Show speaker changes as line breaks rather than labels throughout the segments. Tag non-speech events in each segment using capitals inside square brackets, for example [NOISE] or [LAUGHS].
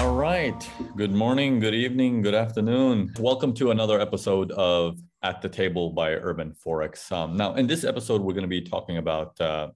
All right. Good morning, good evening, good afternoon. Welcome to another episode of At the Table by Urban Forex. Um, now, in this episode, we're going to be talking about uh,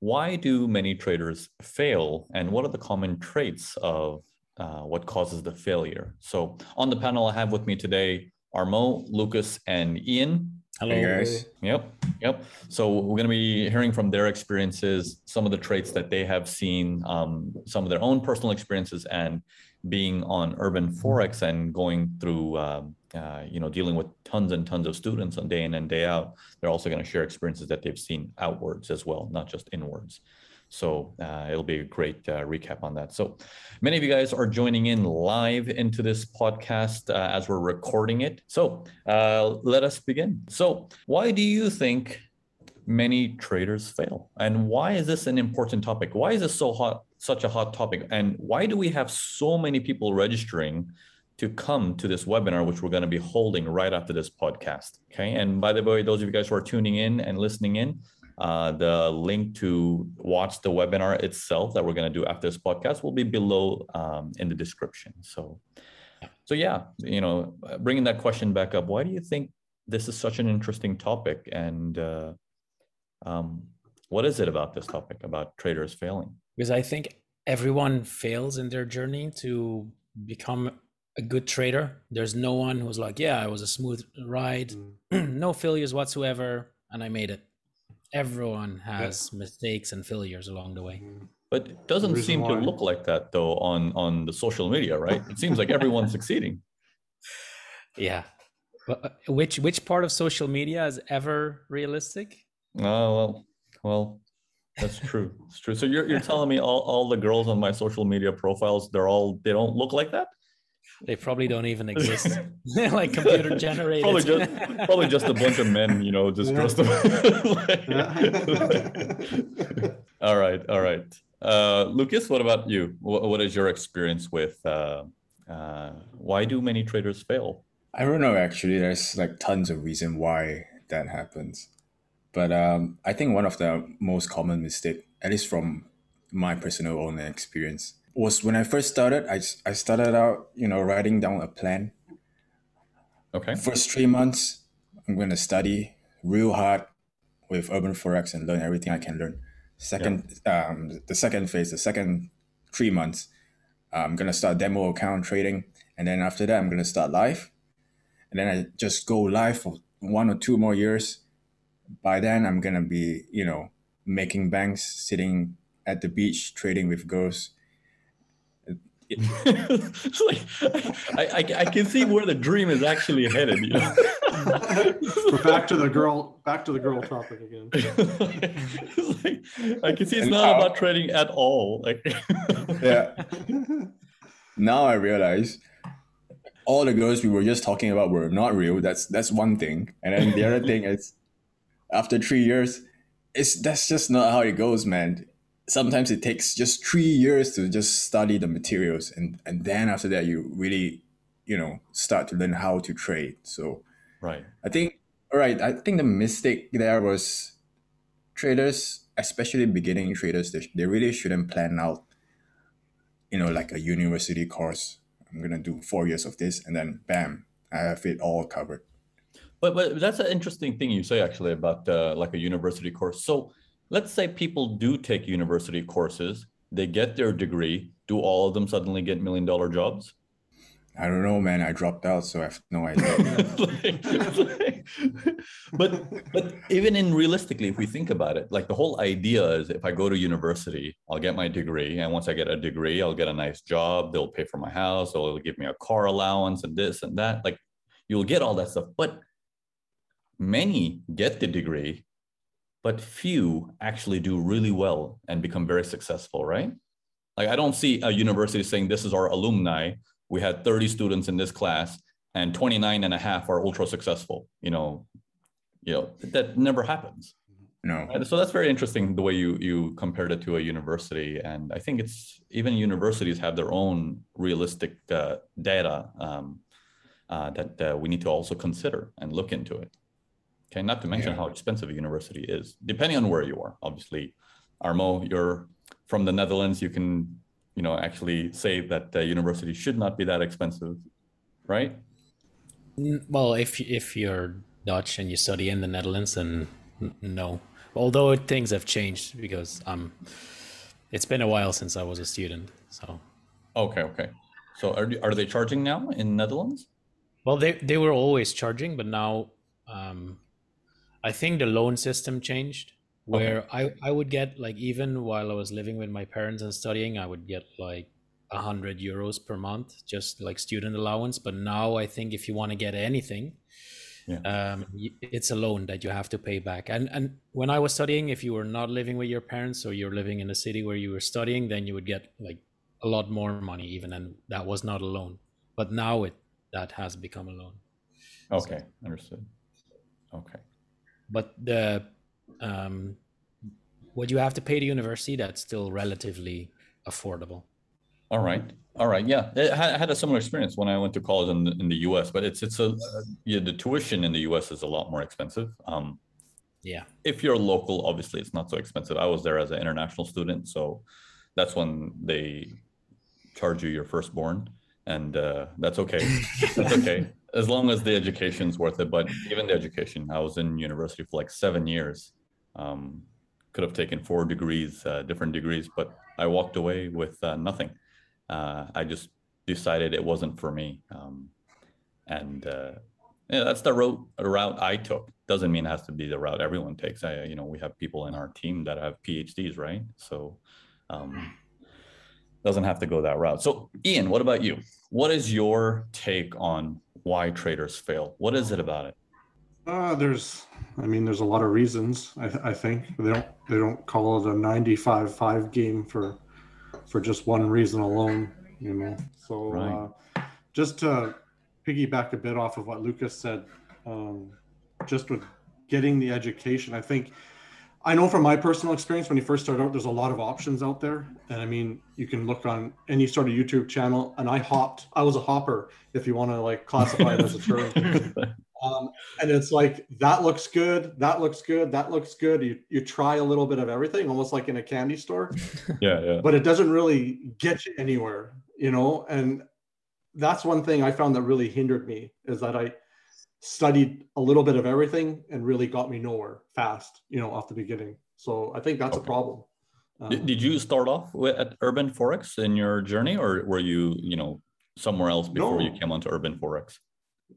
why do many traders fail and what are the common traits of uh, what causes the failure. So, on the panel, I have with me today Armo, Lucas, and Ian.
Hello, hey guys.
Yep, yep. So we're going to be hearing from their experiences, some of the traits that they have seen, um, some of their own personal experiences, and being on Urban Forex and going through, um, uh, you know, dealing with tons and tons of students on day in and day out. They're also going to share experiences that they've seen outwards as well, not just inwards. So uh, it'll be a great uh, recap on that. So many of you guys are joining in live into this podcast uh, as we're recording it. So uh, let us begin. So, why do you think many traders fail? And why is this an important topic? Why is this so hot, such a hot topic? And why do we have so many people registering? to come to this webinar, which we're going to be holding right after this podcast. Okay. And by the way, those of you guys who are tuning in and listening in, uh, the link to watch the webinar itself that we're going to do after this podcast will be below um, in the description. So, so yeah, you know, bringing that question back up, why do you think this is such an interesting topic? And uh, um, what is it about this topic about traders failing?
Because I think everyone fails in their journey to become a good trader. There's no one who's like, yeah, it was a smooth ride, mm. [CLEARS THROAT] no failures whatsoever, and I made it everyone has yeah. mistakes and failures along the way. Mm-hmm.
but it doesn't seem why. to look like that though on on the social media right? It seems like everyone's [LAUGHS] succeeding.
Yeah. But uh, which which part of social media is ever realistic?
Oh well well that's true. It's true. So you're, you're telling me all, all the girls on my social media profiles they're all they don't look like that
they probably don't even [LAUGHS] exist. They're [LAUGHS] like computer generated.
Probably just probably just a bunch of men, you know, just dressed up. [LAUGHS] all right, all right. Uh, Lucas, what about you? What, what is your experience with uh, uh, why do many traders fail?
I don't know. Actually, there's like tons of reason why that happens, but um, I think one of the most common mistake, at least from my personal own experience, was when I first started. I, I started out, you know, writing down a plan.
Okay.
First three months, I'm going to study real hard with Urban Forex and learn everything I can learn. Second, yeah. um, the second phase, the second three months, I'm going to start demo account trading. And then after that, I'm going to start live. And then I just go live for one or two more years. By then, I'm going to be, you know, making banks, sitting at the beach, trading with girls [LAUGHS]
like, I, I, I, can see where the dream is actually headed. You know?
We're back to the girl, back to the girl topic again. [LAUGHS]
like, I can see it's not about trading at all. Like, [LAUGHS]
yeah. Now I realize all the girls we were just talking about were not real. That's that's one thing, and then the other thing is, after three years, it's that's just not how it goes, man sometimes it takes just three years to just study the materials and and then after that you really you know start to learn how to trade. So
right.
I think all right i think the mistake there was traders especially beginning traders they, they really shouldn't plan out you know like a university course. I'm gonna do four years of this and then bam i have it all covered.
But but that's an interesting thing you say actually about uh, like a university course. So let's say people do take university courses, they get their degree. Do all of them suddenly get million dollar jobs?
I don't know, man. I dropped out, so I have no idea. [LAUGHS]
but but even in realistically, if we think about it, like the whole idea is if I go to university, I'll get my degree, and once I get a degree, I'll get a nice job. They'll pay for my house. They'll give me a car allowance and this and that. Like you'll get all that stuff. But many get the degree but few actually do really well and become very successful, right? Like I don't see a university saying this is our alumni. We had 30 students in this class and 29 and a half are ultra successful. You know, you know, that never happens.
No.
So that's very interesting the way you you compared it to a university, and I think it's even universities have their own realistic uh, data um, uh, that uh, we need to also consider and look into it. Okay, not to mention yeah. how expensive a university is, depending on where you are. Obviously, Armo, you're from the Netherlands. You can you know, actually say that the university should not be that expensive, right?
Well, if if you're Dutch and you study in the Netherlands, then no. Although things have changed because um, it's been a while since I was a student. So,
Okay, okay. So are, are they charging now in Netherlands?
well, they they were always charging, but now um, I think the loan system changed. Where I I would get like even while I was living with my parents and studying, I would get like a hundred euros per month, just like student allowance. But now I think if you want to get anything,
Yeah.
um, it's a loan that you have to pay back. And and when I was studying, if you were not living with your parents or you're living in a city where you were studying, then you would get like a lot more money even, and that was not a loan. But now it that has become a loan.
Okay, understood. Okay.
But the um, what you have to pay the university, that's still relatively affordable.
All right. All right. Yeah, I had, a similar experience when I went to college in the, in the U.S. But it's it's a yeah, the tuition in the U.S. is a lot more expensive. Um,
Yeah.
if you're local, obviously it's not so expensive. I was there as an international student, so that's when they charge you your firstborn, and uh, that's okay. that's okay [LAUGHS] as long as the education's worth it. But even the education, I was in university for like seven years. Um, could have taken four degrees, uh, different degrees, but I walked away with uh, nothing. Uh, I just decided it wasn't for me, um, and uh, yeah, that's the route route I took. Doesn't mean it has to be the route everyone takes. I, you know, we have people in our team that have PhDs, right? So, um, doesn't have to go that route. So, Ian, what about you? What is your take on why traders fail? What is it about it?
Uh, there's, I mean, there's a lot of reasons. I, I think they don't they don't call it a 95-5 game for for just one reason alone. You know, so
Right.
uh, just to piggyback a bit off of what Lucas said, um, just with getting the education, I think. I know from my personal experience, when you first start out, there's a lot of options out there. And I mean, you can look on any sort of YouTube channel. And I hopped, I was a hopper, if you want to like classify it as a term. [LAUGHS] Um, and it's like that looks good, that looks good, that looks good. You you try a little bit of everything, almost like in a candy store, [LAUGHS]
yeah, yeah.
but it doesn't really get you anywhere, you know. And that's one thing I found that really hindered me is that I studied a little bit of everything and really got me nowhere fast, you know, off the beginning. So I think that's a problem.
Did,
Um,
did you start off with, at Urban Forex in your journey, or were you, you know, somewhere else before you
No.
came onto Urban Forex?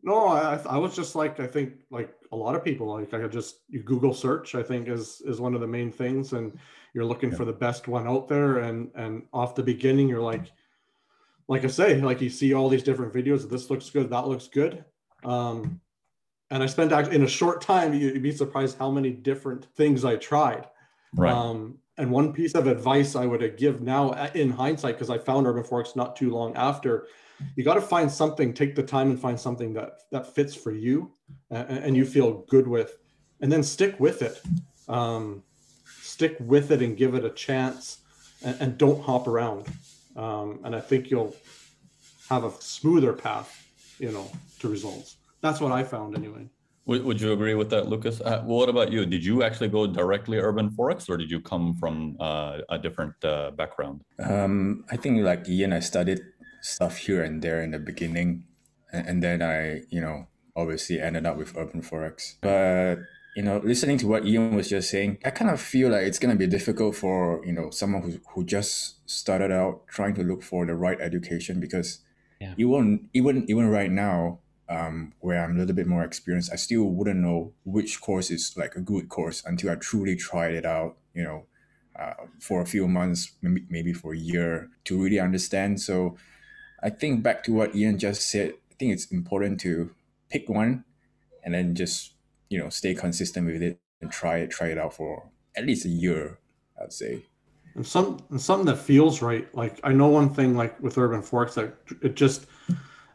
No, I, I was just like I think like a lot of people like I just you Google search I think is is one of the main things and you're looking
Yeah.
for the best one out there and and off the beginning you're like like I say like you see all these different videos this looks good that looks good um and I spent in a short time you- you'd be surprised how many different things I tried
Right.
um, and one piece of advice I would give now uh, in hindsight, because I found Urban Forex not too long after, you got to find something, take the time and find something that that fits for you uh, and you feel good with, and then stick with it. Um, stick with it and give it a chance, and, and don't hop around. Um, and I think you'll have a smoother path, you know, to results. That's what I found anyway.
Would, would you agree with that, Lucas? Uh, what about you? Did you actually go directly Urban Forex, or did you come from uh, a different uh, background?
Um, I think like Ian, I studied stuff here and there in the beginning, and, and then I, you know, obviously ended up with Urban Forex. But you know, listening to what Ian was just saying, I kind of feel like it's gonna be difficult for you know someone who who just started out trying to look for the right education because
Yeah.
even even even right now. Um, where I'm a little bit more experienced, I still wouldn't know which course is like a good course until I truly tried it out. You know, uh, for a few months, maybe, maybe for a year to really understand. So I think back to what Ian just said, I think it's important to pick one and then just, you know, stay consistent with it and try it, try it out for at least a year, I'd say.
and some and something that feels right like i know one thing like with urban forex that it just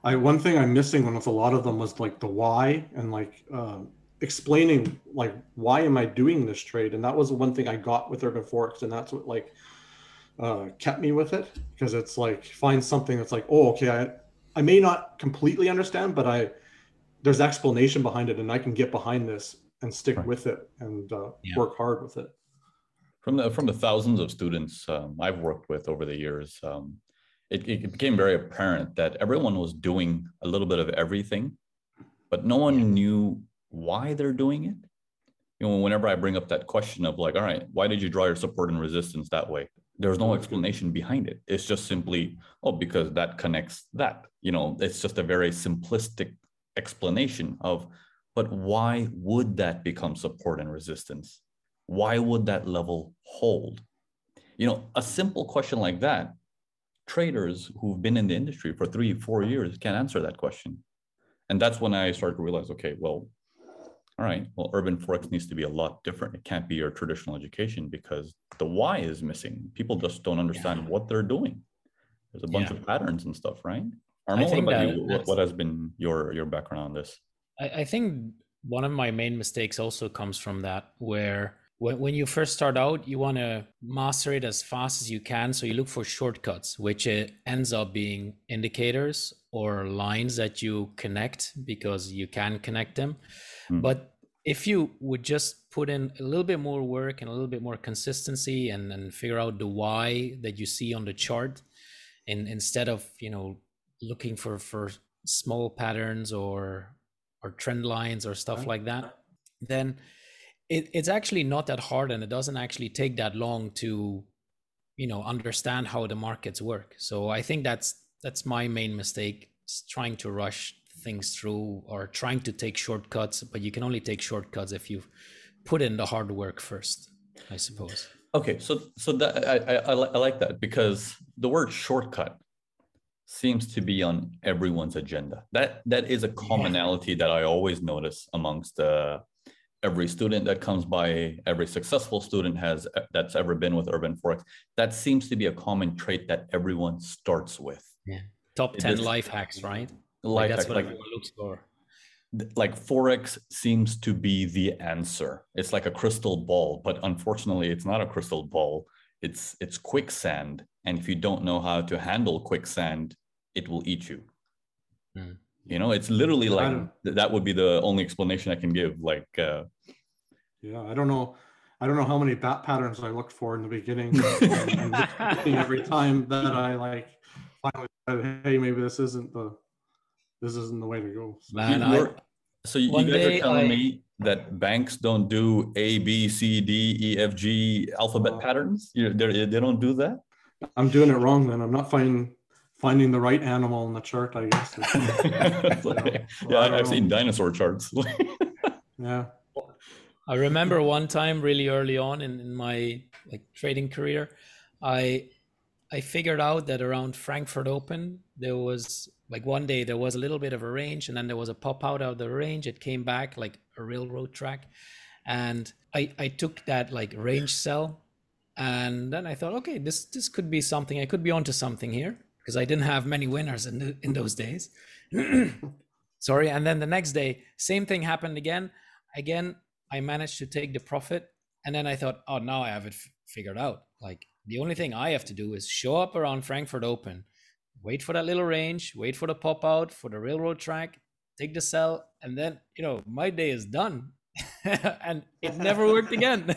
i one thing i'm missing with a lot of them was like the why and like um, explaining like why am i doing this trade and that was the one thing i got with urban forex and that's what like uh, kept me with it because it's like find something that's like oh okay i i may not completely understand but i there's explanation behind it and i can get behind this and stick
Right.
with it and uh,
Yeah.
work hard with it
From the from the thousands of students um, I've worked with over the years, um, it, it became very apparent that everyone was doing a little bit of everything, but no one knew why they're doing it. You know, whenever I bring up that question of like, all right, why did you draw your support and resistance that way? There's no explanation behind it. It's just simply, oh, because that connects that. You know, it's just a very simplistic explanation of, but why would that become support and resistance? Why would that level hold? You know, a simple question like that traders who've been in the industry for three, four years can't answer that question. And that's when I started to realize, okay, well, all right, well, urban forex needs to be a lot different. It can't be your traditional education because the why is missing. People just don't understand yeah. what they're doing. There's a bunch yeah. of patterns and stuff, right? Armo, what about you? What, what, has been your your background on this?
I, I think one of my main mistakes also comes from that, where when, when you first start out, you want to master it as fast as you can. So you look for shortcuts, which ends up being indicators or lines that you connect because you can connect them. Mm. But if you would just put in a little bit more work and a little bit more consistency and, and figure out the why that you see on the chart and instead of you know looking for for small patterns or or trend lines or stuff like that then it, it's actually not that hard and it doesn't actually take that long to you know understand how the markets work. So i think that's that's my main mistake trying to rush things through or trying to take shortcuts but you can only take shortcuts if you put in the hard work first i suppose.
Okay so so that I, I i like that because the word shortcut seems to be on everyone's agenda. That that is a commonality yeah. that i always notice amongst uh every student that comes by, every successful student has that's ever been with Urban Forex. That seems to be a common trait that everyone starts with.
Yeah. Top 10 is, life hacks, right? Life like that's what like, everyone looks for.
Like Forex seems to be the answer. It's like a crystal ball, but unfortunately, it's not a crystal ball. It's it's quicksand. And if you don't know how to handle quicksand, it will eat you. Mm you know it's literally like that would be the only explanation i can give like uh
yeah i don't know i don't know how many bat patterns i looked for in the beginning [LAUGHS] and, and every time that i like finally said hey maybe this isn't the this isn't the way to go.
So, Man, I, so you, you guys are telling I, me that banks don't do a b c d e f g alphabet uh, patterns? You they don't do that?
I'm doing it wrong then i'm not finding finding the right animal in the chart, I guess. [LAUGHS]
yeah, I've seen dinosaur charts. [LAUGHS]
yeah.
I remember one time really early on in, in my like trading career, I I figured out that around Frankfurt Open there was like one day there was a little bit of a range and then there was a pop out of the range. It came back like a railroad track. And I, I took that like range sell and then I thought, okay, this this could be something. I could be onto something here because I didn't have many winners in the, in those days. [CLEARS THROAT] Sorry, and then the next day, same thing happened again. Again, I managed to take the profit, and then I thought, oh, now I have it f- figured out. Like the only thing I have to do is show up around Frankfurt Open, wait for that little range, wait for the pop out for the railroad track, take the sell, and then you know my day is done. [LAUGHS] and it never worked again. [LAUGHS]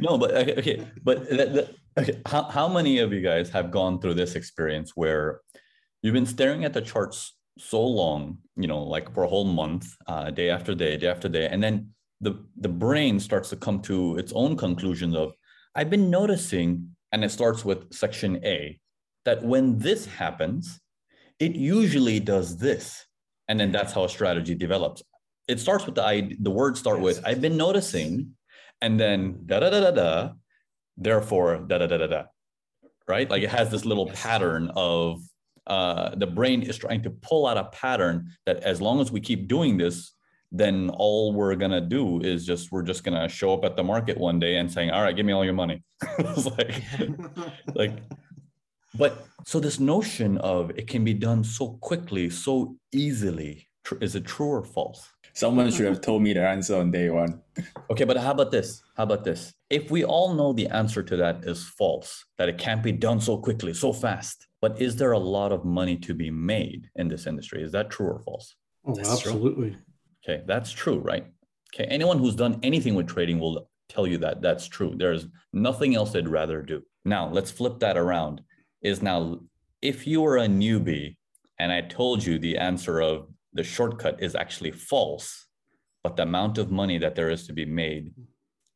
no, but okay, but okay, how, how many of you guys have gone through this experience where you've been staring at the charts so long, you know, like for a whole month, uh, day after day, day after day, and then the the brain starts to come to its own conclusions of, I've been noticing, and it starts with section A, that when this happens, it usually does this and then that's how a strategy develops. It starts with the I, the words start with i've been noticing and then da da da da da therefore da da da da da right? Like it has this little pattern of uh, the brain is trying to pull out a pattern that as long as we keep doing this then all we're gonna do is just we're just gonna show up at the market one day and saying all right give me all your money. [LAUGHS] Like [LAUGHS] like but so this notion of it can be done so quickly, so easily, is it true or false?
Someone should have mm-hmm. told me the answer on day one. [LAUGHS]
okay, but how about this? How about this? If we all know the answer to that is false, that it can't be done so quickly, so fast, but is there a lot of money to be made in this industry? Is that true or false?
Oh, that's absolutely. True.
Okay, that's true, right? Okay, anyone who's done anything with trading will tell you that that's true. There's nothing else they'd rather do. Now, let's flip that around. Is now, if you were a newbie and I told you the answer of the shortcut is actually false, but the amount of money that there is to be made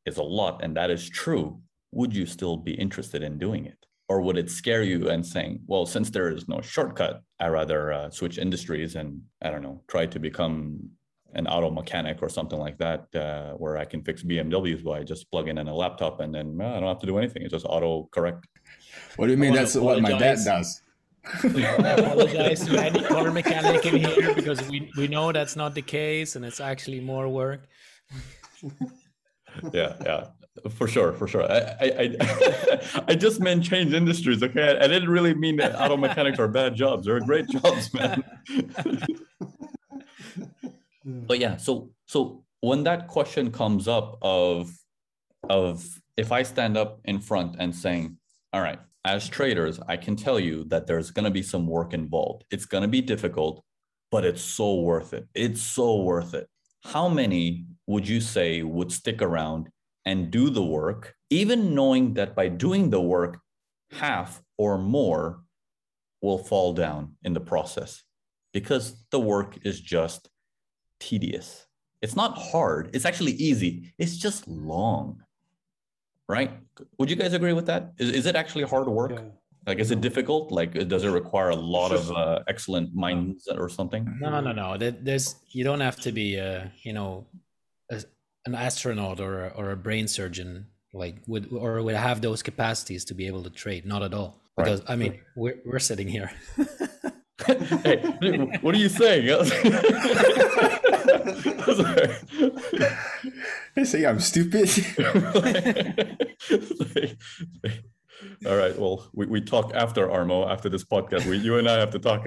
is a lot, and that is true, would you still be interested in doing it? Or would it scare you and saying, well, since there is no shortcut, I rather uh, switch industries and I don't know, try to become an auto mechanic or something like that, uh, where I can fix BMWs by just plugging in a laptop and then well, I don't have to do anything. It's just auto correct.
What do you mean? That's what my dad does.
I apologize to any car mechanic in here because we, we know that's not the case and it's actually more work. [LAUGHS]
yeah, yeah, for sure, for sure. I, I, I, [LAUGHS] I, just meant change industries. Okay, I didn't really mean that auto mechanics are bad jobs. They're great jobs, man. [LAUGHS] but yeah, so so when that question comes up of of if I stand up in front and saying, all right, as traders, I can tell you that there's going to be some work involved. It's going to be difficult, but it's so worth it. It's so worth it. How many would you say would stick around and do the work, even knowing that by doing the work, half or more will fall down in the process because the work is just tedious. It's not hard, it's actually easy, it's just long right? Would you guys agree with that? Is, is it actually hard work? Yeah. Like, is it difficult? Like, does it require a lot of uh, excellent minds or something?
No, no, no. There's you don't have to be, a, you know, a, an astronaut or a, or a brain surgeon, like would or would have those capacities to be able to trade. Not at all. Because right. I mean, we're we're sitting here. [LAUGHS]
hey, what are you saying? [LAUGHS] [LAUGHS]
I say I'm stupid. [LAUGHS]
All right. Well, we, we talk after Armo, after this podcast. We, you and I have to talk. [LAUGHS]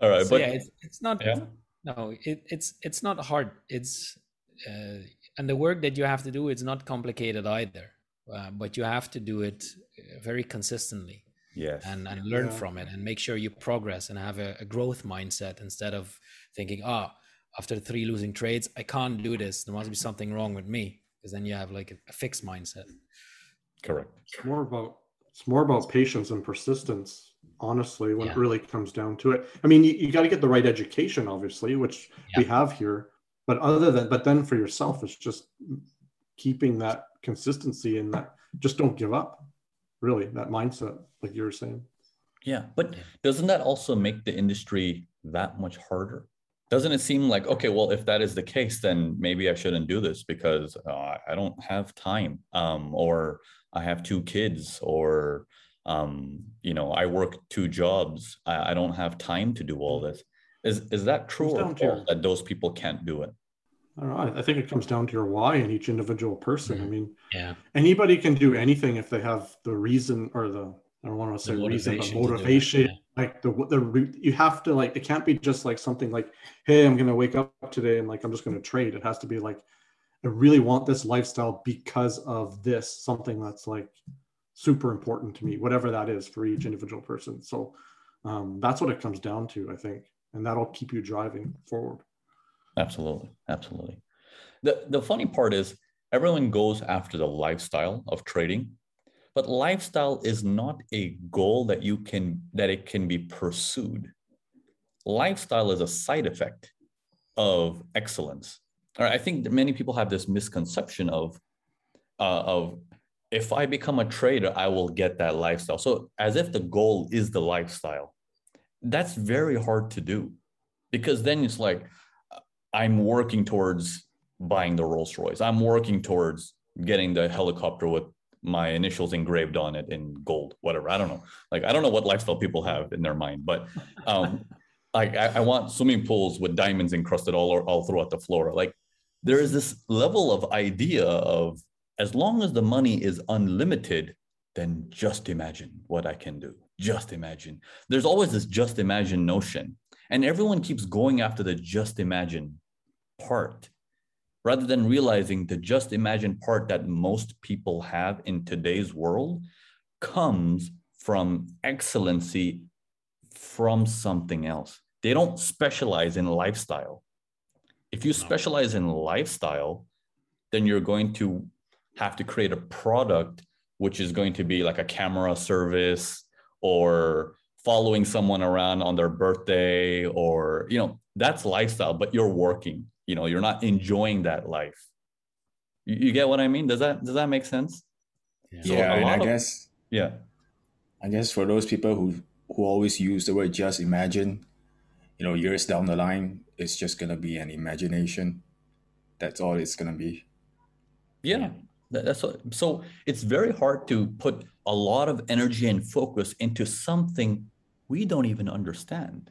All right.
So, but yeah, it's, it's not, yeah. no, it, it's, it's not hard. It's, uh, and the work that you have to do, it's not complicated either, uh, but you have to do it uh, very consistently
yes
and, and learn yeah. from it and make sure you progress and have a, a growth mindset instead of thinking oh after three losing trades i can't do this. There must be something wrong with me because then you have like a, a fixed mindset.
Correct.
It's more about it's more about patience and persistence honestly when yeah. it really comes down to it. I mean you, you got to get the right education obviously which yeah. we have here but other than but then for yourself it's just keeping that consistency and that just don't give up really that mindset like you were saying.
Yeah but doesn't that also make the industry that much harder doesn't it seem like okay well if that is the case then maybe i shouldn't do this because uh, i don't have time um, or i have two kids or um, you know i work two jobs I, I, don't have time to do all this is is that true or false that those people can't do it
I don't know. I think it comes down to your why in each individual person. Mm-hmm. I mean,
yeah,
anybody can do anything if they have the reason or the I don't want to say reason, but motivation. Like the the root, you have to like it can't be just like something like, hey, I'm gonna wake up today and like I'm just gonna trade. It has to be like, I really want this lifestyle because of this something that's like super important to me, whatever that is for each individual person. So um, that's what it comes down to, I think, and that'll keep you driving forward.
Absolutely, absolutely. the The funny part is everyone goes after the lifestyle of trading but lifestyle is not a goal that you can that it can be pursued. Lifestyle is a side effect of excellence. I think that many people have this misconception of uh, of if i become a trader i will get that lifestyle. So as if the goal is the lifestyle that's very hard to do because then it's like i'm working towards buying the rolls royce. I'm working towards getting the helicopter with my initials engraved on it in gold, whatever. I don't know. Like I don't know what lifestyle people have in their mind, but um, [LAUGHS] like I, I, want swimming pools with diamonds encrusted all all throughout the floor. Like there is this level of idea of as long as the money is unlimited, then just imagine what I can do. Just imagine. There's always this just imagine notion, and everyone keeps going after the just imagine part rather than realizing the just imagine part that most people have in today's world comes from excellency from something else. they don't specialize in lifestyle. If you specialize in lifestyle, then you're going to have to create a product which is going to be like a camera service or following someone around on their birthday or you know that's lifestyle but you're working you know you're not enjoying that life you, you get what i mean does that does that make sense
Yeah,
So a
and I
of-
guess
yeah
I guess for those people who who always use the word just imagine, you know, years down the line, it's just gonna be an imagination. That's all it's gonna be.
Yeah, that's what, so it's very hard to put a lot of energy and focus into something we don't even understand.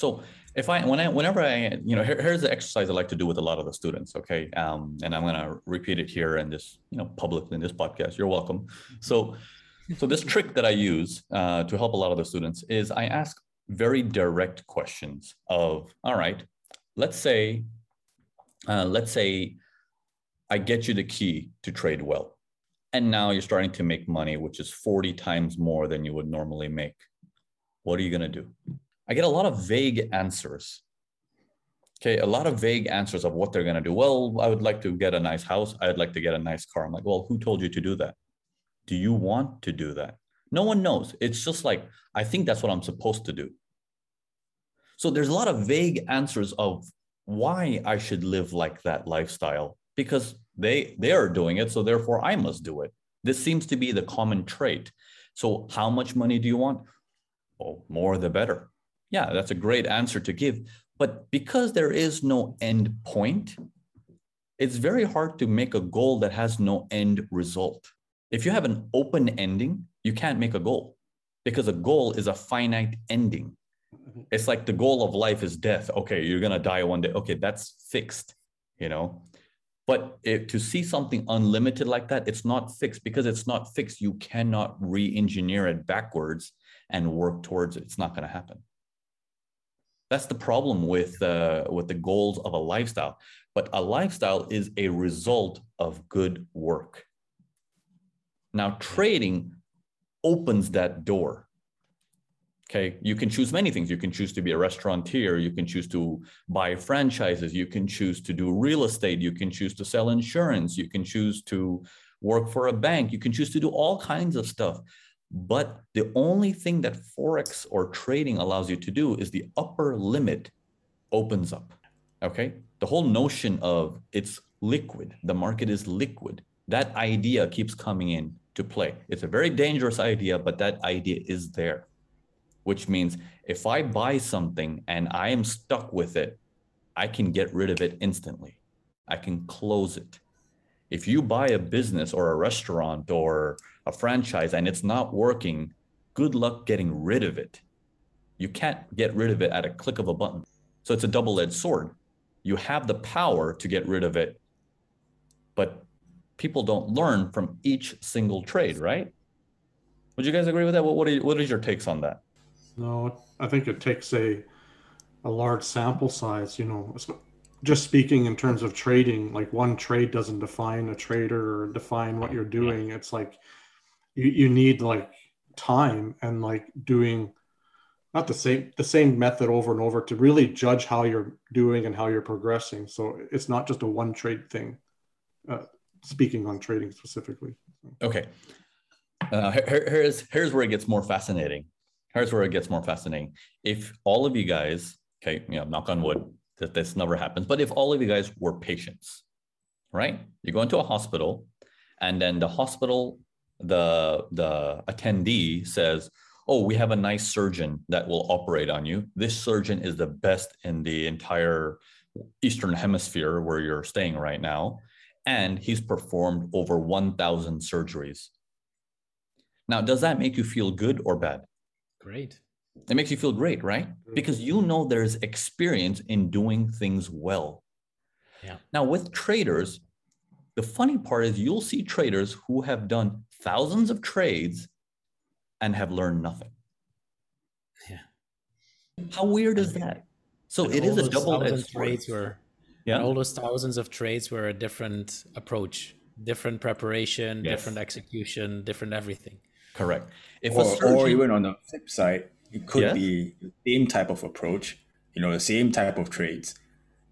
So if I when I whenever I you know here, here's the exercise I like to do with a lot of the students. Okay, um, and I'm gonna repeat it here in this you know publicly in this podcast. You're welcome. So so this trick that I use uh, to help a lot of the students is I ask very direct questions of all right, let's say uh, let's say I get you the key to trade well. And now you're starting to make money, which is 40 times more than you would normally make. What are you going to do? I get a lot of vague answers. Okay, a lot of vague answers of what they're going to do. Well, I would like to get a nice house. I'd like to get a nice car. I'm like, well, who told you to do that? Do you want to do that? No one knows. It's just like, I think that's what I'm supposed to do. So there's a lot of vague answers of why I should live like that lifestyle because they they are doing it so therefore I must do it. This seems to be the common trait. So how much money do you want? Oh, more the better. Yeah, that's a great answer to give, but because there is no end point, it's very hard to make a goal that has no end result. If you have an open ending, you can't make a goal because a goal is a finite ending. Mm-hmm. It's like the goal of life is death. Okay you're going to die one day. Okay that's fixed you know? But if, to see something unlimited like that it's not fixed. Because it's not fixed you cannot re-engineer it backwards and work towards it. It's not going to happen that's the problem with uh, with the goals of a lifestyle but a lifestyle is a result of good work now trading opens that door Okay, you can choose many things. You can choose to be a restaurateur. You can choose to buy franchises. You can choose to do real estate. You can choose to sell insurance. You can choose to work for a bank. You can choose to do all kinds of stuff. But the only thing that Forex or trading allows you to do is the upper limit opens up. Okay, the whole notion of it's liquid, the market is liquid, that idea keeps coming in to play. It's a very dangerous idea, but that idea is there which means if I buy something and I am stuck with it, I can get rid of it instantly. I can close it. If you buy a business or a restaurant or a franchise and it's not working, good luck getting rid of it. You can't get rid of it at a click of a button. So it's a double edged sword. You have the power to get rid of it, but people don't learn from each single trade, right? Would you guys agree with that? What, what, are, what is your takes on that?
No, I think it takes a a large sample size. You know, just speaking in terms of trading, like one trade doesn't define a trader or define what you're doing. It's like you you need like time and like doing not the same the same method over and over to really judge how you're doing and how you're progressing. So it's not just a one trade thing. Uh, speaking on trading specifically.
Okay. Uh, here, here's here's where it gets more fascinating. Here's where it gets more fascinating. If all of you guys, okay, you know, knock on wood, that this never happens, but if all of you guys were patients, right? You go into a hospital, and then the hospital, the the attendee says, "Oh, we have a nice surgeon that will operate on you. This surgeon is the best in the entire Eastern Hemisphere where you're staying right now, and he's performed over 1,000 surgeries." Now, does that make you feel good or bad?
Great.
It makes you feel great, right? Mm-hmm. Because you know there's experience in doing things well.
Yeah.
Now, with traders, the funny part is you'll see traders who have done thousands of trades and have learned nothing.
Yeah.
How weird is that? So
And
it
all
is a double
thousand
edged
trades were
Yeah.
all those thousands of trades were a different approach, different preparation,
Yes.
different execution, different everything.
Correct. If a
Or,
surgeon,
or even on the flip side, It could yes. be the same type of approach, you know, the same type of trades.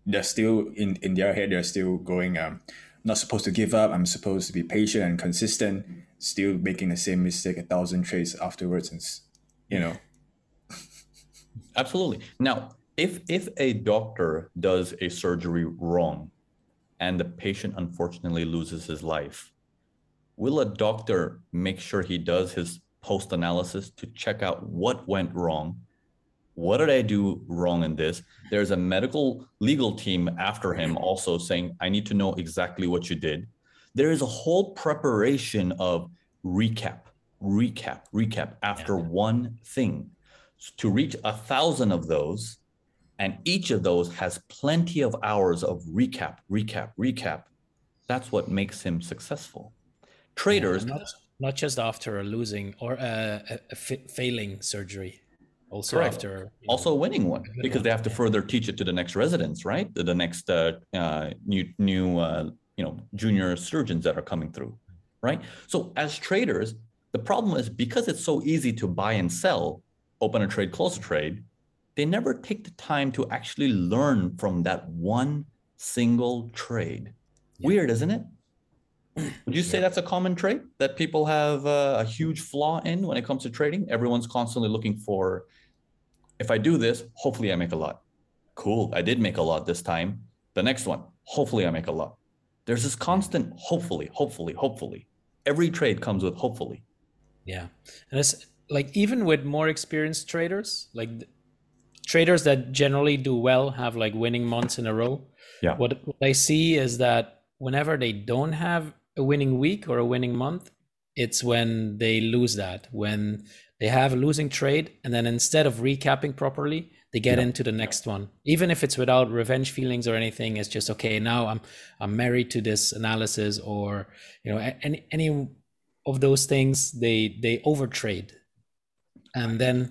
They're still in, in their head, they're still going, um, not supposed to give up. I'm supposed to be patient and consistent, still making the same mistake a thousand trades afterwards. And, you know. [LAUGHS]
Absolutely. Now, if if a doctor does a surgery wrong and the patient unfortunately loses his life, will a doctor make sure he does his post analysis to check out what went wrong? What did I do wrong in this? There's a medical legal team after him also saying, I need to know exactly what you did. There is a whole preparation of recap, recap, recap after yeah. one thing. To reach a thousand of those, and each of those has plenty of hours of recap, recap, recap. That's what makes him successful. Traders,
not, not, just after a losing or a, a, a failing surgery, also correct. after
also know, winning one because one. they have to further teach it to the next residents, right? The, the next uh, uh, new new uh, you know junior surgeons that are coming through, right? So as traders, the problem is because it's so easy to buy and sell, open a trade, close a trade they never take the time to actually learn from that one single trade. Yeah. Weird, isn't it? Would you say that's a common trait that people have uh, a huge flaw in when it comes to trading? Everyone's constantly looking for, if I do this, hopefully I make a lot. Cool, I did make a lot this time. The next one, hopefully I make a lot. There's this constant hopefully, hopefully, hopefully. Every trade comes with hopefully.
Yeah. And it's like even with more experienced traders, like traders that generally do well have like winning months in a row.
Yeah.
What, what I see is that whenever they don't have a winning week or a winning month, it's when they lose that. When they have a losing trade, and then instead of recapping properly, they get yeah. into the next one. Even if it's without revenge feelings or anything, it's just okay. Now I'm I'm married to this analysis, or you know, any any of those things. They they overtrade, and then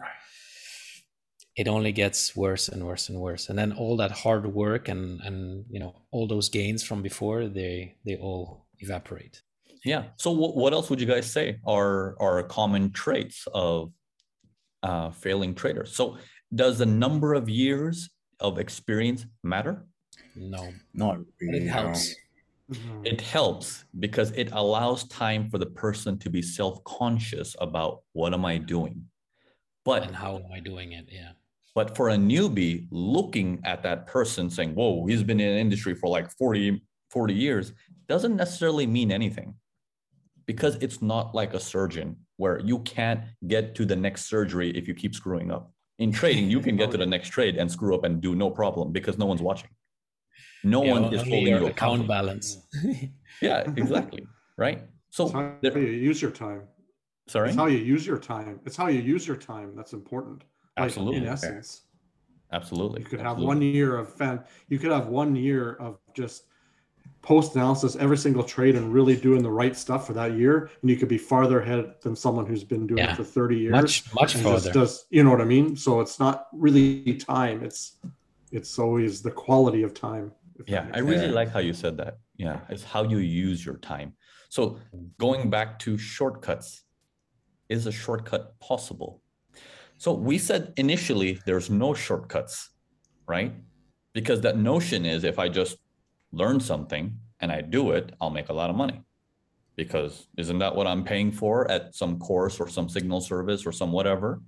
it only gets worse and worse and worse and then all that hard work and and you know all those gains from before they they all evaporate
yeah so w- what else would you guys say are are common traits of uh, failing traders so does the number of years of experience matter?
No.
Not really
it helps.
It helps because it allows time for the person to be self-conscious about what am i doing. But
and how am i doing it yeah.
but for a newbie looking at that person saying, whoa, he's been in the industry for like 40, 40 years, doesn't necessarily mean anything. Because it's not like a surgeon where you can't get to the next surgery if you keep screwing up. In trading, you can get to the [LAUGHS] oh, next trade and screw up and do no problem because no one's watching. No yeah, one is holding
your account balance. [LAUGHS]
yeah, exactly. Right. So
how there, you use your time.
Sorry.
It's how you use your time. It's how you use your time. That's important.
Absolutely.
in essence.
Absolutely.
You could
Absolutely.
have one year of fan. You could have one year of just post analysis every single trade and really doing the right stuff for that year, and you could be farther ahead than someone who's been doing yeah. it for thirty years.
Much much farther.
Does you know what I mean? So it's not really time. It's it's always the quality of time.
Yeah, I really like how you said that. Yeah, it's how you use your time. So going back to shortcuts, is a shortcut possible? So we said initially there's no shortcuts, right? Because that notion is if I just learn something and I do it, I'll make a lot of money. Because isn't that what I'm paying for at some course or some signal service or some whatever?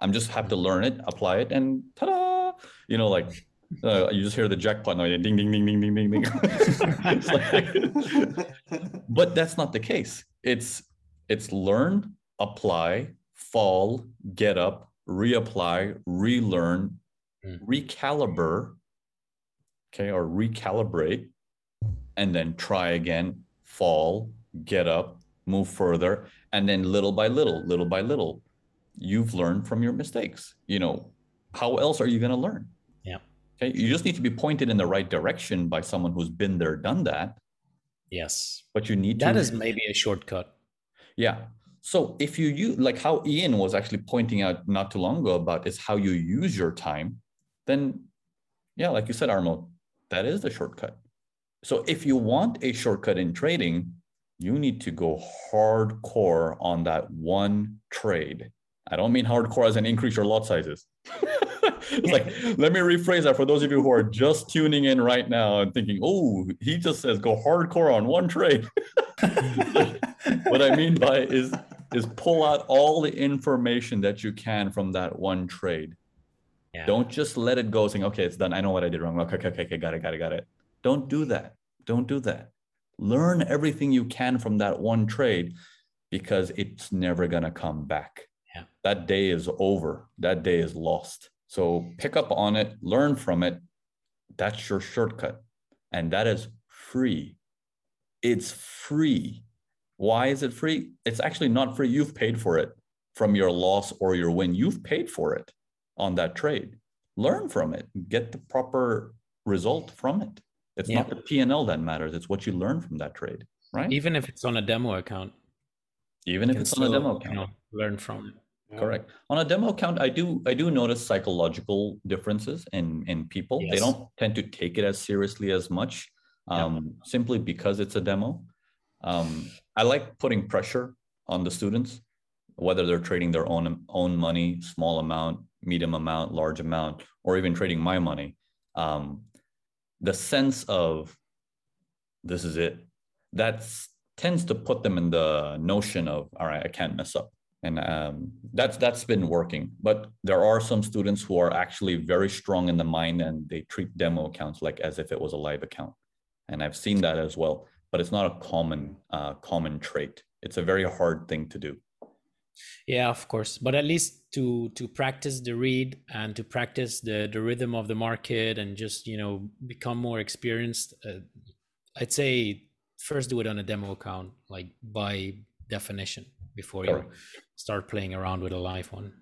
I'm just have to learn it, apply it, and ta-da! You know, like uh, you just hear the jackpot noise, ding, ding, ding, ding, ding, ding, ding. [LAUGHS] like, [LAUGHS] but that's not the case. It's it's learn, apply, fall, get up, reapply, relearn, mm. recalibrate, okay, or recalibrate, and then try again, fall, get up, move further, and then little by little, little by little, you've learned from your mistakes. You know, how else are you going to learn?
Yeah.
Okay. You just need to be pointed in the right direction by someone who's been there, done that.
Yes.
But you need
that to. That is maybe a shortcut.
Yeah. So if you use like how Ian was actually pointing out not too long ago about is how you use your time, then yeah, like you said, Armo, that is the shortcut. So if you want a shortcut in trading, you need to go hardcore on that one trade. I don't mean hardcore as an increase your lot sizes. [LAUGHS] it's like, let me rephrase that for those of you who are just tuning in right now and thinking, oh, he just says go hardcore on one trade. [LAUGHS] what I mean by is is pull out all the information that you can from that one trade.
Yeah.
Don't just let it go saying, okay, it's done. I know what I did wrong. Okay, okay, okay, okay, got it, got it, got it. Don't do that. Don't do that. Learn everything you can from that one trade because it's never going to come back.
Yeah.
That day is over. That day is lost. So pick up on it, learn from it. That's your shortcut. And that is free. It's free. Why is it free? It's actually not free. You've paid for it from your loss or your win. You've paid for it on that trade. Learn from it. Get the proper result from it. It's
Yeah.
not the P&L that matters. It's what you learn from that trade, right?
Even if it's on a demo account,
Even if it's on a
still,
demo
you
account.
know, learn from it.
Yeah.
Correct. On a demo account, I do I do notice psychological differences in in people. They don't tend to take it as seriously as much,
Yeah.
um, simply because it's a demo. Um, I like putting pressure on the students, whether they're trading their own own money, small amount, medium amount, large amount, or even trading my money. Um, the sense of this is it that tends to put them in the notion of all right, I can't mess up and um, that's that's been working. But there are some students who are actually very strong in the mind, and they treat demo accounts like as if it was a live account, and I've seen that as well. But it's not a common uh, common trait. It's a very hard thing to do.
Yeah, of course. But at least to to practice the read and to practice the the rhythm of the market and just you know become more experienced, uh, I'd say first do it on a demo account, like by definition, before you start playing around with a live one.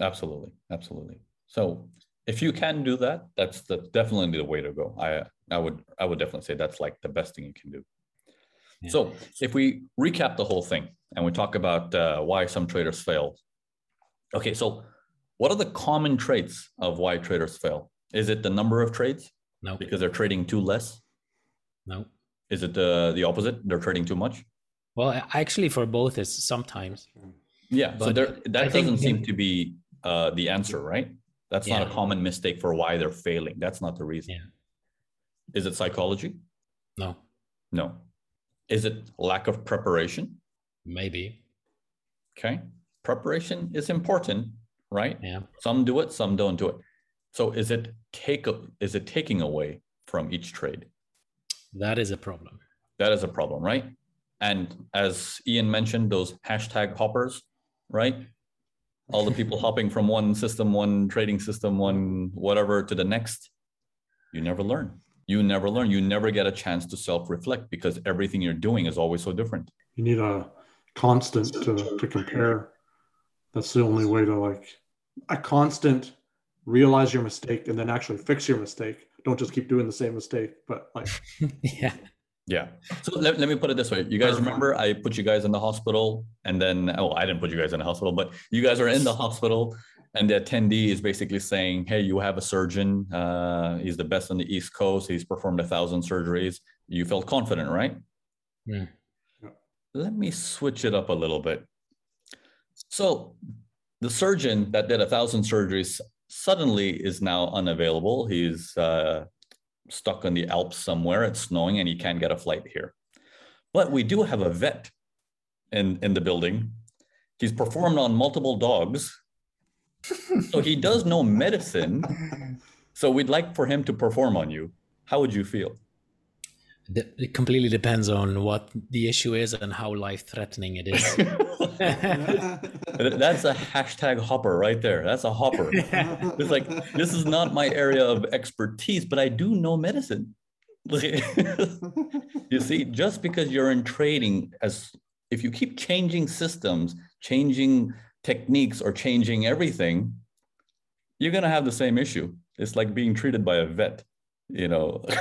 Absolutely, absolutely. So if you can do that, that's the definitely the way to go. I I would I would definitely say that's like the best thing you can do.
Yeah.
So if we recap the whole thing and we talk about uh, why some traders fail. Okay, so what are the common traits of why traders fail? Is it the number of trades
No,
because they're trading too less?
no.
Is it the the opposite? They're trading too much?
Well, actually, for both is sometimes.
Yeah. so there that
I
doesn't seem to be uh, the answer, right? That's not a common mistake for why they're failing. That's not the reason.
Yeah.
Is it psychology?
No,
No. Is it lack of preparation?
Maybe.
Okay. Preparation is important, right?
Yeah.
Some do it, some don't do it. So is it take is it taking away from each trade?
That is a problem.
That is a problem, right? And as Ian mentioned, those hashtag hoppers, right? All the people [LAUGHS] hopping from one system, one trading system, one whatever to the next. You never learn. You never learn. You never get a chance to self-reflect because everything you're doing is always so different.
You need a constant to, to compare. That's the only way to like a constant realize your mistake and then actually fix your mistake. Don't just keep doing the same mistake, but like [LAUGHS]
yeah.
Yeah. So let, let me put it this way. You guys remember I put you guys in the hospital and then, oh, I didn't put you guys in the hospital, but you guys are in the hospital and the attendee is basically saying, hey, you have a surgeon. Uh, he's the best on the East Coast. He's performed a thousand surgeries. You felt confident, right?
Yeah.
Let me switch it up a little bit. So the surgeon that did a thousand surgeries suddenly is now unavailable. He's uh, stuck on the Alps somewhere. It's snowing and he can't get a flight here. But we do have a vet in, in the building. He's performed on multiple dogs. [LAUGHS] so he does know medicine. So we'd like for him to perform on you. How would you feel?
It completely depends on what the issue is and how life threatening it is. [LAUGHS]
That's a hashtag hopper right there. That's a hopper. [LAUGHS] It's like this is not my area of expertise, but I do know medicine. [LAUGHS] you see, just because you're in trading, as if you keep changing systems, changing techniques, or changing everything, you're gonna have the same issue. It's like being treated by a vet, you know. [LAUGHS]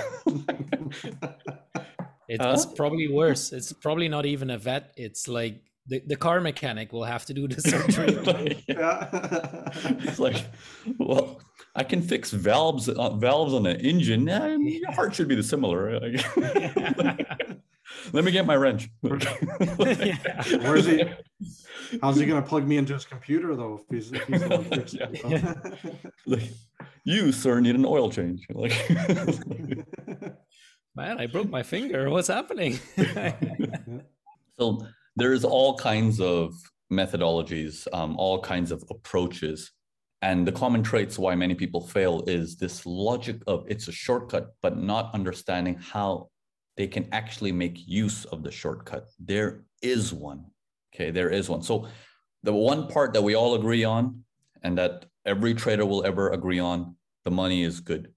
It's,
Huh?
it's probably worse. It's probably not even a vet. It's like the, the car mechanic will have to do the [LAUGHS] surgery. [LAUGHS]
Like,
yeah.
it's like, well, I can fix valves uh, valves on an engine. Nah, your heart should be the similar. Let me get my wrench. [LAUGHS]
Yeah.
Where's he? [LAUGHS] How's he gonna plug me into his computer though? If he's, if he's the one fixing it?
like, you, sir, need an oil change. Like, [LAUGHS]
Man, I broke my finger. What's happening?
so there's all kinds of methodologies, um, all kinds of approaches. And the common traits why many people fail is this logic of it's a shortcut, but not understanding how they can actually make use of the shortcut. There is one. Okay, there is one. So the one part that we all agree on and that every trader will ever agree on, the money is good.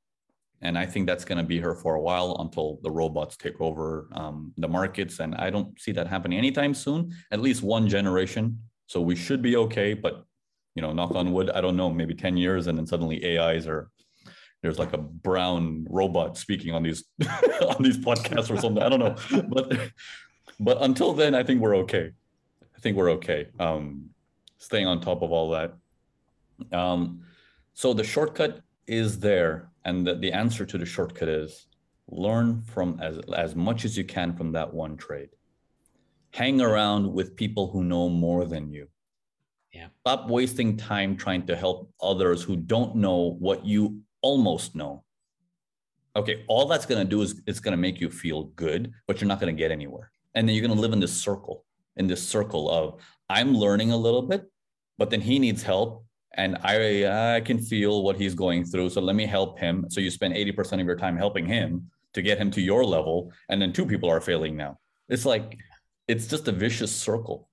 And I think that's going to be here for a while until the robots take over um, the markets. And I don't see that happening anytime soon, at least one generation. So we should be okay. But, you know, knock on wood, I don't know, maybe 10 years and then suddenly AIs are there's like a brown robot speaking on these [LAUGHS] on these podcasts or something. I don't know. But but until then, I think we're okay. I think we're okay. Um, staying on top of all that. Um, so the shortcut is there, and the, the answer to the shortcut is learn from as as much as you can from that one trade. Hang around with people who know more than you.
Yeah.
Stop wasting time trying to help others who don't know what you almost no. Okay, all that's going to do is it's going to make you feel good, but you're not going to get anywhere. And then you're going to live in this circle, in this circle of I'm learning a little bit, but then he needs help and I I can feel what he's going through, so let me help him. So you spend 80% of your time helping him to get him to your level and then two people are failing now. It's like it's just a vicious circle.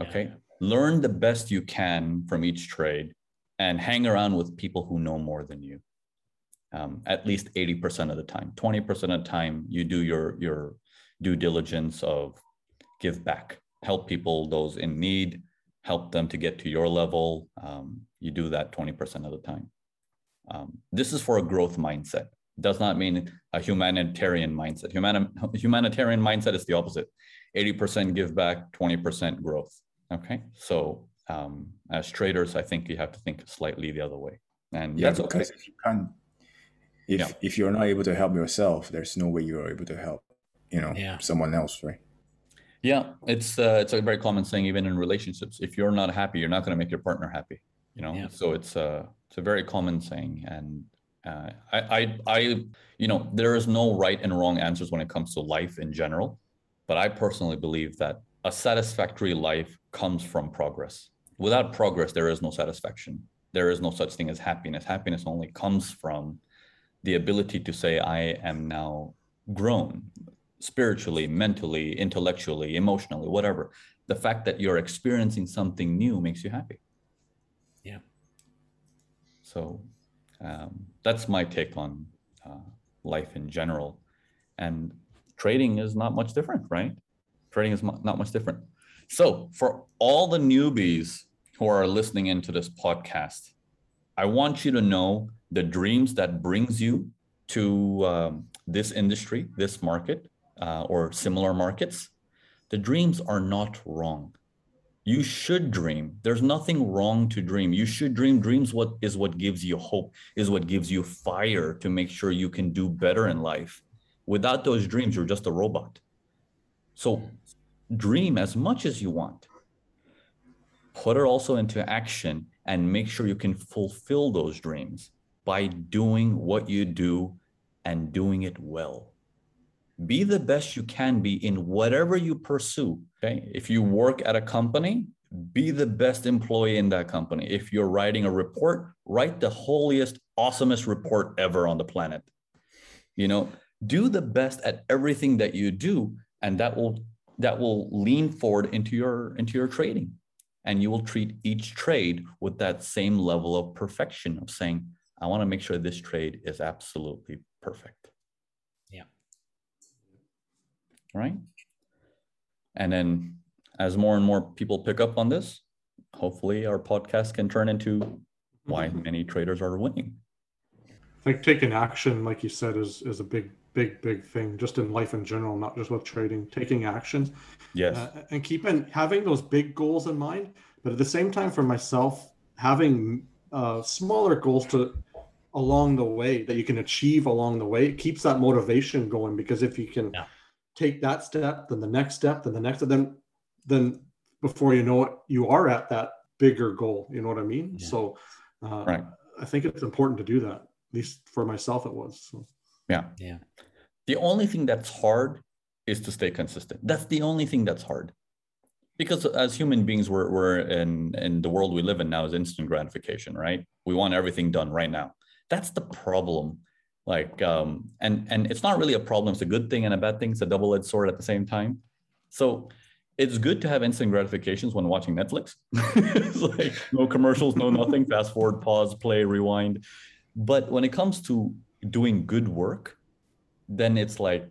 Okay? Yeah. Learn the best you can from each trade and hang around with people who know more than you. Um, at least 80% of the time. 20% of the time, you do your, your due diligence of give back, help people, those in need, help them to get to your level. Um, you do that 20% of the time. Um, this is for a growth mindset. Does not mean a humanitarian mindset. Humani- humanitarian mindset is the opposite 80% give back, 20% growth. Okay. So um, as traders, I think you have to think slightly the other way, and
yeah,
that's okay.
If you can't, if yeah. if you're not able to help yourself, there's no way you're able to help, you know,
yeah.
someone else, right?
Yeah, it's uh, it's a very common saying even in relationships. If you're not happy, you're not going to make your partner happy. You know,
yeah.
so it's a uh, it's a very common saying, and uh, I, I I you know there is no right and wrong answers when it comes to life in general, but I personally believe that a satisfactory life comes from progress without progress, there is no satisfaction. There is no such thing as happiness. Happiness only comes from the ability to say, I am now grown spiritually, mentally, intellectually, emotionally, whatever. The fact that you're experiencing something new makes you happy.
Yeah.
So um, that's my take on uh, life in general. And trading is not much different, right? Trading is not much different. So, for all the newbies who are listening into this podcast, I want you to know the dreams that brings you to um, this industry, this market, uh, or similar markets. The dreams are not wrong. You should dream. There's nothing wrong to dream. You should dream. Dreams what is what gives you hope, is what gives you fire to make sure you can do better in life. Without those dreams, you're just a robot. So dream as much as you want. Put it also into action and make sure you can fulfill those dreams by doing what you do and doing it well. Be the best you can be in whatever you pursue. Okay. If you work at a company, be the best employee in that company. If you're writing a report, write the holiest, awesomest report ever on the planet. You know, do the best at everything that you do, and that will that will lean forward into your into your trading. And you will treat each trade with that same level of perfection of saying i want to make sure this trade is absolutely perfect.
Yeah.
Right? And then as more and more people pick up on this hopefully our podcast can turn into why many traders are winning.
I think taking action like you said is is a big big big thing just in life in general not just with trading taking action
yes
uh, and keeping having those big goals in mind but at the same time for myself having uh, smaller goals to along the way that you can achieve along the way it keeps that motivation going because if you can
yeah.
take that step then the next step then the next then then before you know it, you are at that bigger goal. You know what I mean?
Yeah.
So, uh,
Right.
I think it's important to do that. At least for myself, it was. So.
Yeah.
Yeah.
The only thing that's hard is to stay consistent. That's the only thing that's hard. Because as human beings, we're, we're in, in the world we live in now is instant gratification, right? We want everything done right now. That's the problem. Like, um, and and it's not really a problem. It's a good thing and a bad thing. It's a double-edged sword at the same time. So it's good to have instant gratifications when watching Netflix. [LAUGHS] it's like no commercials, no nothing. [LAUGHS] Fast forward, pause, play, rewind. But when it comes to doing good work, then it's like,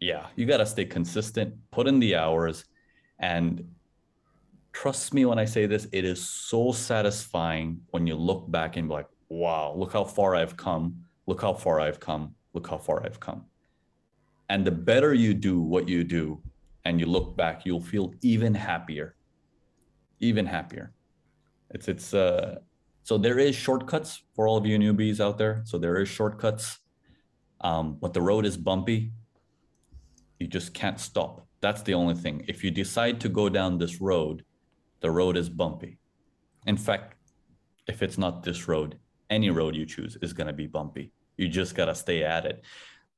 yeah, you got to stay consistent, put in the hours. And trust me when I say this, it is so satisfying when you look back and be like, wow, look how far I've come. Look how far I've come. Look how far I've come. And the better you do what you do and you look back, you'll feel even happier. Even happier. It's, it's, uh, so there is shortcuts for all of you newbies out there. So there is shortcuts um, but the road is bumpy. You just can't stop. That's the only thing. If you decide to go down this road, the road is bumpy. In fact, if it's not this road, any road you choose is going to be bumpy. You just got to stay at it.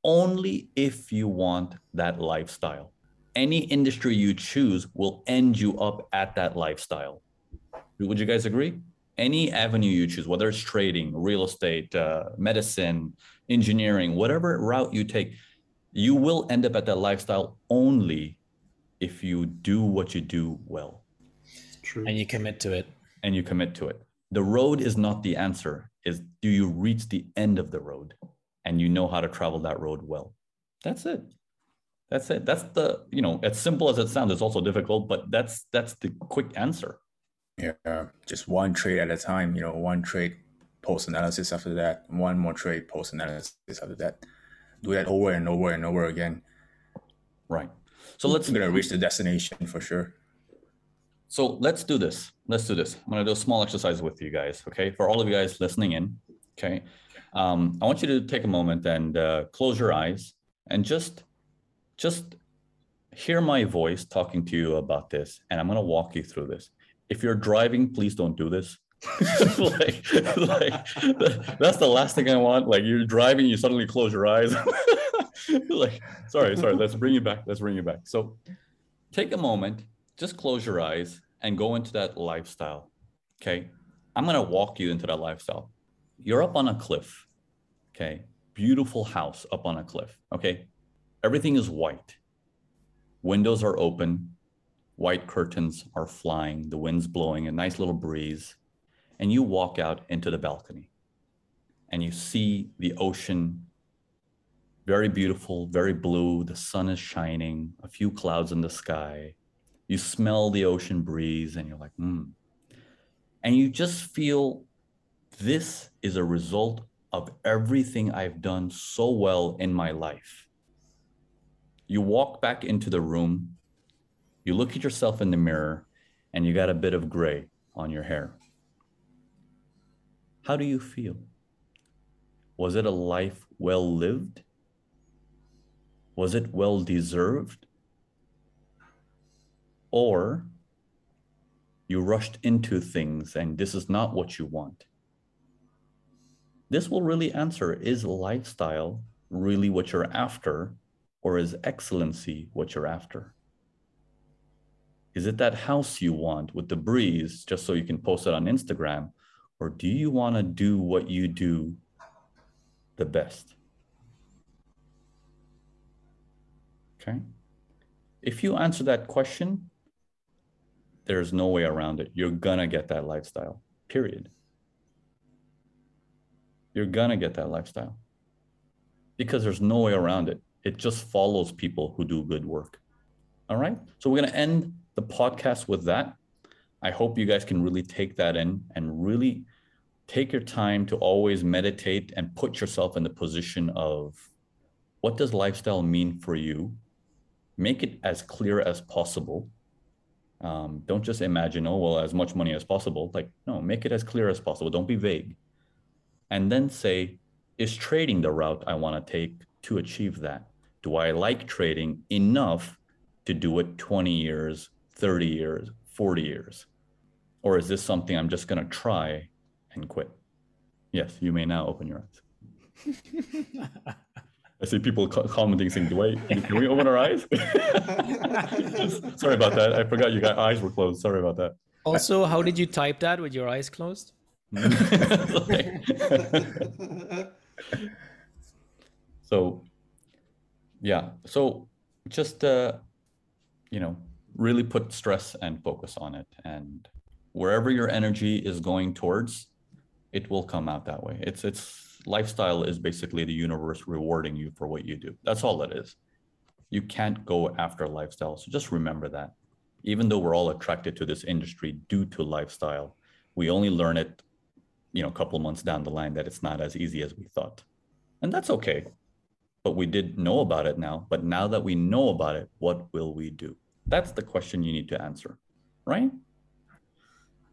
Only if you want that lifestyle. Any industry you choose will end you up at that lifestyle. Would you guys agree? Any avenue you choose, whether it's trading, real estate, uh, medicine, engineering, whatever route you take, you will end up at that lifestyle only if you do what you do well
True.
And you commit to it.
and you commit to it. The road is not the answer, is do you reach the end of the road and you know how to travel that road well? That's it. That's it. That's the, you know, as simple as it sounds, it's also difficult, but that's that's the quick answer.
Yeah, just one trade at a time. You know, one trade post analysis after that, one more trade post analysis after that. Do that over and over and over again.
Right. So let's
You're gonna reach the destination for sure.
So let's do this. Let's do this. I'm going to do a small exercise with you guys. Okay. For all of you guys listening in. Okay. Um, I want you to take a moment and uh, close your eyes and just, just hear my voice talking to you about this. And I'm going to walk you through this. If you're driving, please don't do this. [LAUGHS] like, like that's the last thing I want. Like you're driving, you suddenly close your eyes. [LAUGHS] like, sorry, sorry. Let's bring you back. Let's bring you back. So take a moment, just close your eyes and go into that lifestyle. Okay. I'm to walk you into that lifestyle. You're up on a cliff. Okay. Beautiful house up on a cliff. Okay. Everything is white. Windows are open. White curtains are flying. The wind's blowing, a nice little breeze. And you walk out into the balcony and you see the ocean very beautiful, very blue. The sun is shining, a few clouds in the sky. You smell the ocean breeze and you're like, hmm. And you just feel this is a result of everything I've done so well in my life. You walk back into the room, you look at yourself in the mirror, and you got a bit of gray on your hair. How do you feel? Was it a life well lived? Was it well deserved? Or you rushed into things and this is not what you want? This will really answer is lifestyle really what you're after, or is excellency what you're after? Is it that house you want with the breeze just so you can post it on Instagram? Or do you want to do what you do the best? Okay. If you answer that question, there's no way around it. You're gonna get that lifestyle, period. You're gonna get that lifestyle because there's no way around it. It just follows people who do good work. All right. So we're gonna end the podcast with that. I hope you guys can really take that in and really take your time to always meditate and put yourself in the position of what does lifestyle mean for you? Make it as clear as possible. Um, don't just imagine oh well as much money as possible. Like no make it as clear as possible. Don't be vague. And then say is trading the route i want to take to achieve that? Do i like trading enough to do it 20 years 30 years, 40 years? Or is this something I'm just going to try and quit? Yes, you may now open your eyes. [LAUGHS] I see people commenting saying, "Do I? Can we open our eyes?" [LAUGHS] Sorry about that. I forgot you got eyes were closed. Sorry about that.
Also, how did you type that with your eyes closed? [LAUGHS]
so, yeah. So, just uh, you know, really put stress and focus on it, and wherever your energy is going towards, it will come out that way. It's it's lifestyle is basically the universe rewarding you for what you do. That's all it is. You can't go after lifestyle. So just remember that. Even though we're all attracted to this industry due to lifestyle, we only learn it, you know, a couple months down the line that it's not as easy as we thought. And that's okay. But we did know about it now. But now that we know about it, what will we do? That's the question you need to answer, right?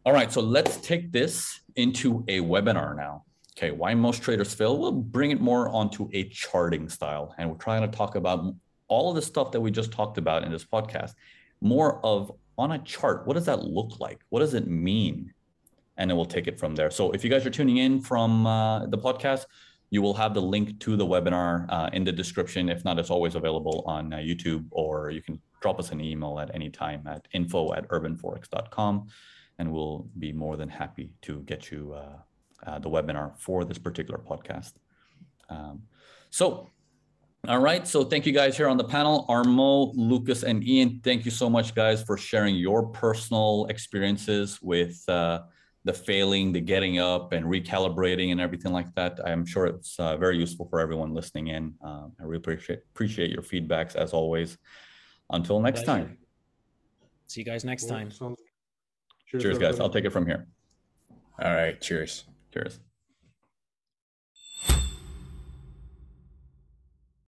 All right, so let's take this into a webinar now. Okay, why most traders fail? We'll bring it more onto a charting style. And we're trying to talk about all of the stuff that we just talked about in this podcast, more of on a chart. What does that look like? What does it mean? And then we'll take it from there. So if you guys are tuning in from uh, the podcast, you will have the link to the webinar uh, in the description. If not, it's always available on uh, YouTube, or you can drop us an email at any time at info at urbanforex.com, and we'll be more than happy to get you uh, uh, the webinar for this particular podcast. Um, so, all right. So thank you guys here on the panel, Armo, Lucas, and Ian. Thank you so much, guys, for sharing your personal experiences with uh, the failing, the getting up, and recalibrating, and everything like that. I'm sure it's uh, very useful for everyone listening in. Uh, I really appreciate appreciate your feedbacks as always. Until next Pleasure. time.
See you guys next time.
Cheers, cheers guys. I'll take it from here.
All right. Cheers.
Cheers.